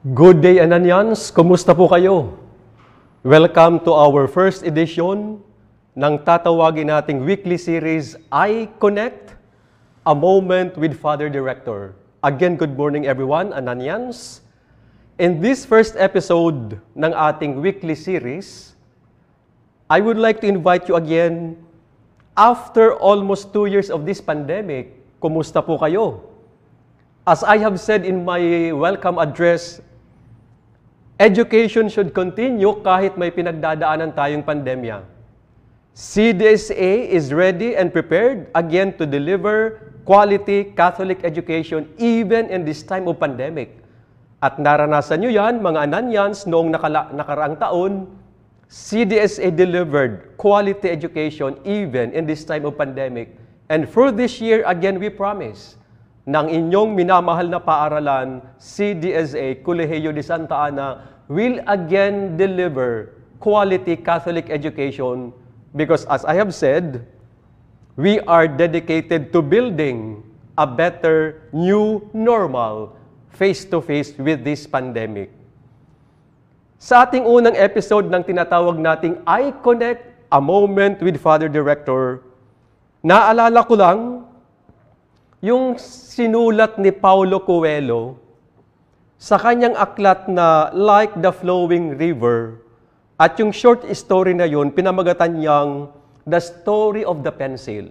Good day, Ananians! Kumusta po kayo? Welcome to our first edition ng tatawagin nating weekly series, I Connect, A Moment with Father Director. Again, good morning everyone, Ananians. In this first episode ng ating weekly series, I would like to invite you again, after almost two years of this pandemic, kumusta po kayo? As I have said in my welcome address Education should continue kahit may pinagdadaanan tayong pandemya. CDSA is ready and prepared again to deliver quality Catholic education even in this time of pandemic. At naranasan nyo yan, mga Ananyans, noong nakala- nakaraang taon, CDSA delivered quality education even in this time of pandemic. And for this year, again, we promise, ng inyong minamahal na paaralan, CDSA, Colegio de Santa Ana, will again deliver quality Catholic education because as I have said, we are dedicated to building a better new normal face-to-face with this pandemic. Sa ating unang episode ng tinatawag nating I Connect, A Moment with Father Director, naalala ko lang yung sinulat ni Paulo Coelho sa kanyang aklat na Like the Flowing River, at yung short story na yun, pinamagatan niyang The Story of the Pencil.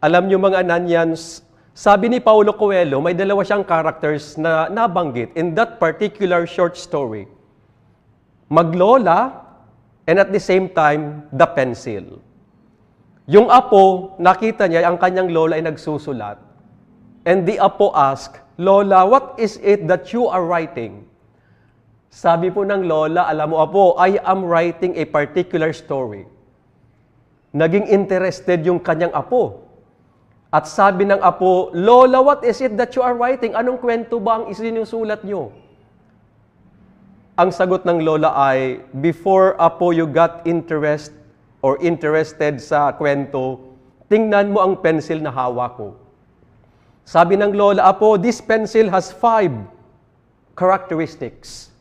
Alam niyo mga Ananyans, sabi ni Paulo Coelho, may dalawa siyang characters na nabanggit in that particular short story. Maglola, and at the same time, the pencil. Yung apo, nakita niya ang kanyang lola ay nagsusulat. And the apo asked, Lola, what is it that you are writing? Sabi po ng lola, alam mo apo, I am writing a particular story. Naging interested yung kanyang apo. At sabi ng apo, Lola, what is it that you are writing? Anong kwento ba ang isinusulat nyo? Ang sagot ng lola ay, before apo you got interest or interested sa kwento, tingnan mo ang pencil na hawak ko. Sabi ng lola, apo, this pencil has five characteristics.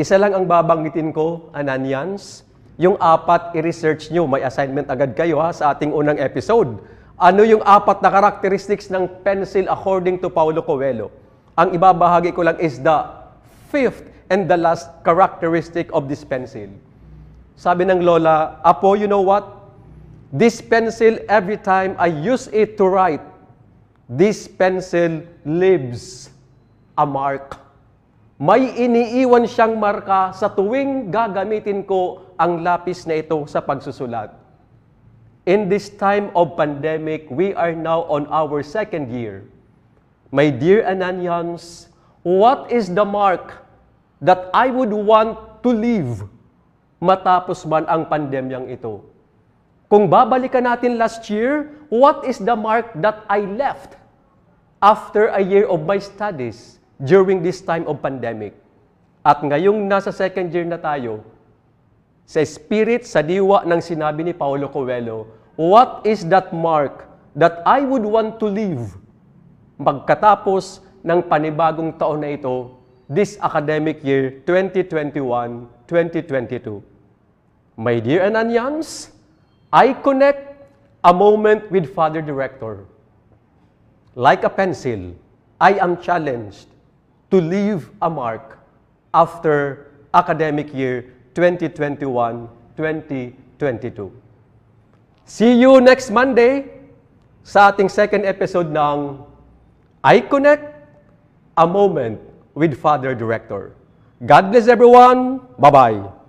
Isa lang ang babanggitin ko, Ananians. Yung apat, i-research nyo. May assignment agad kayo ha, sa ating unang episode. Ano yung apat na characteristics ng pencil according to Paulo Coelho? Ang ibabahagi ko lang is the fifth and the last characteristic of this pencil. Sabi ng lola, Apo, you know what? This pencil, every time I use it to write, this pencil leaves a mark. May iniiwan siyang marka sa tuwing gagamitin ko ang lapis na ito sa pagsusulat. In this time of pandemic, we are now on our second year. My dear Ananians, what is the mark that I would want to leave matapos man ang pandemyang ito? Kung babalikan natin last year, what is the mark that I left after a year of my studies during this time of pandemic? At ngayong nasa second year na tayo, sa spirit, sa diwa ng sinabi ni Paulo Coelho, what is that mark that I would want to leave magkatapos ng panibagong taon na ito, this academic year 2021-2022? My dear Ananians, I connect a moment with Father Director. Like a pencil, I am challenged to leave a mark after academic year 2021-2022. See you next Monday sa ating second episode ng I Connect, a Moment with Father Director. God bless everyone. Bye-bye.